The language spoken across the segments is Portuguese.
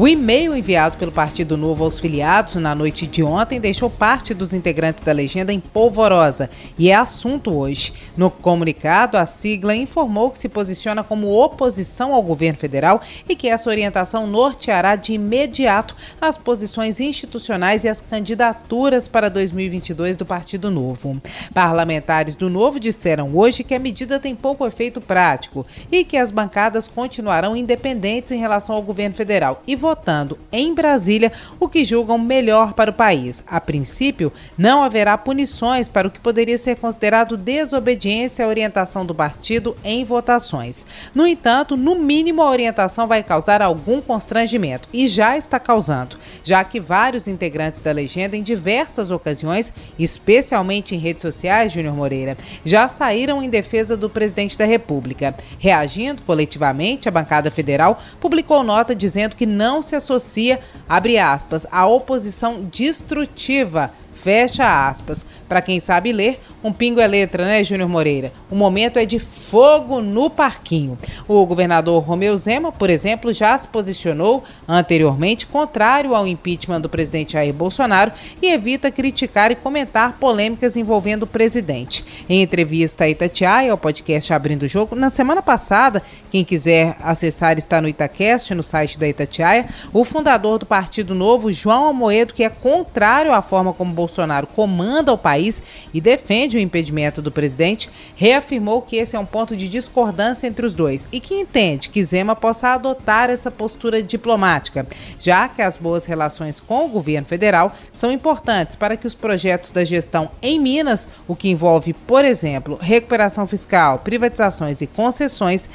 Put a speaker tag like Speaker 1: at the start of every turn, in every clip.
Speaker 1: O e-mail enviado pelo Partido Novo aos filiados na noite de ontem deixou parte dos integrantes da legenda em polvorosa e é assunto hoje. No comunicado, a sigla informou que se posiciona como oposição ao governo federal e que essa orientação norteará de imediato as posições institucionais e as candidaturas para 2022 do Partido Novo. Parlamentares do Novo disseram hoje que a medida tem pouco efeito prático e que as bancadas continuarão independentes em relação ao governo federal e votando em Brasília o que julgam melhor para o país. A princípio, não haverá punições para o que poderia ser considerado desobediência à orientação do partido em votações. No entanto, no mínimo a orientação vai causar algum constrangimento e já está causando, já que vários integrantes da legenda em diversas ocasiões, especialmente em redes sociais, Júnior Moreira, já saíram em defesa do presidente da República. Reagindo coletivamente, a bancada federal publicou nota dizendo que não não se associa, abre aspas, à oposição destrutiva Fecha aspas. Para quem sabe ler, um pingo é letra, né, Júnior Moreira? O momento é de fogo no parquinho. O governador Romeu Zema, por exemplo, já se posicionou anteriormente contrário ao impeachment do presidente Jair Bolsonaro e evita criticar e comentar polêmicas envolvendo o presidente. Em entrevista a Itatiaia, ao podcast Abrindo o Jogo, na semana passada, quem quiser acessar está no Itacast, no site da Itatiaia, o fundador do Partido Novo, João Almoedo, que é contrário à forma como Bolsonaro Bolsonaro comanda o país e defende o impedimento do presidente, reafirmou que esse é um ponto de discordância entre os dois e que entende que Zema possa adotar essa postura diplomática, já que as boas relações com o governo federal são importantes para que os projetos da gestão em Minas, o que envolve, por exemplo, recuperação fiscal, privatizações e concessões,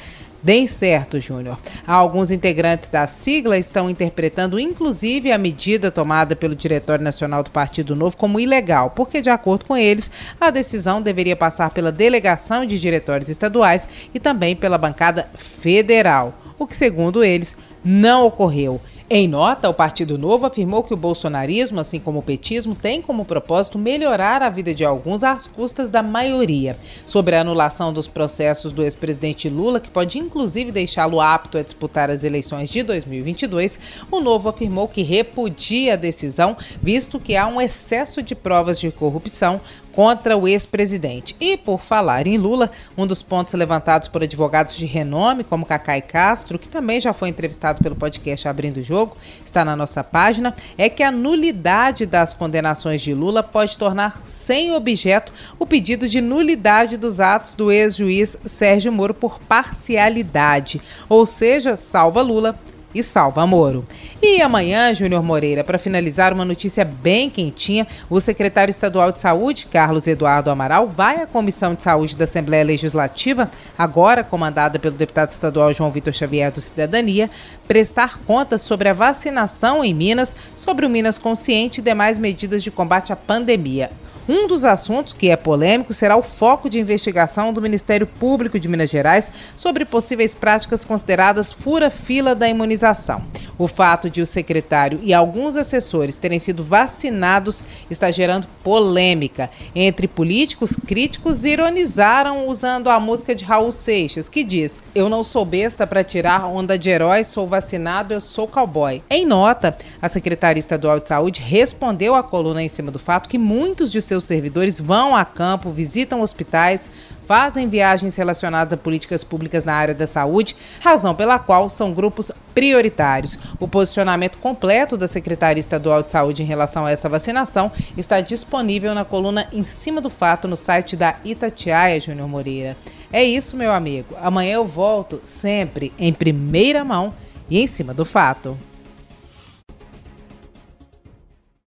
Speaker 1: Deem certo, Júnior. Alguns integrantes da sigla estão interpretando, inclusive, a medida tomada pelo Diretório Nacional do Partido Novo como ilegal, porque, de acordo com eles, a decisão deveria passar pela delegação de diretórios estaduais e também pela bancada federal, o que, segundo eles, não ocorreu. Em nota, o Partido Novo afirmou que o bolsonarismo, assim como o petismo, tem como propósito melhorar a vida de alguns às custas da maioria. Sobre a anulação dos processos do ex-presidente Lula, que pode inclusive deixá-lo apto a disputar as eleições de 2022, o Novo afirmou que repudia a decisão, visto que há um excesso de provas de corrupção, contra o ex-presidente. E por falar em Lula, um dos pontos levantados por advogados de renome, como Cacai Castro, que também já foi entrevistado pelo podcast Abrindo o Jogo, está na nossa página, é que a nulidade das condenações de Lula pode tornar sem objeto o pedido de nulidade dos atos do ex-juiz Sérgio Moro por parcialidade, ou seja, salva Lula, e salva Moro. E amanhã, Júnior Moreira, para finalizar uma notícia bem quentinha, o secretário estadual de Saúde, Carlos Eduardo Amaral, vai à Comissão de Saúde da Assembleia Legislativa, agora comandada pelo deputado estadual João Vitor Xavier do Cidadania, prestar contas sobre a vacinação em Minas, sobre o Minas Consciente e demais medidas de combate à pandemia. Um dos assuntos que é polêmico será o foco de investigação do Ministério Público de Minas Gerais sobre possíveis práticas consideradas fura-fila da imunização. O fato de o secretário e alguns assessores terem sido vacinados está gerando polêmica. Entre políticos, críticos ironizaram usando a música de Raul Seixas, que diz: Eu não sou besta para tirar onda de herói, sou vacinado, eu sou cowboy. Em nota, a secretária estadual de saúde respondeu à coluna em cima do fato que muitos de seus servidores vão a campo, visitam hospitais, fazem viagens relacionadas a políticas públicas na área da saúde, razão pela qual são grupos prioritários. O posicionamento completo da Secretaria Estadual de Saúde em relação a essa vacinação está disponível na coluna Em Cima do Fato no site da Itatiaia, Júnior Moreira. É isso, meu amigo. Amanhã eu volto sempre em primeira mão e em cima do fato.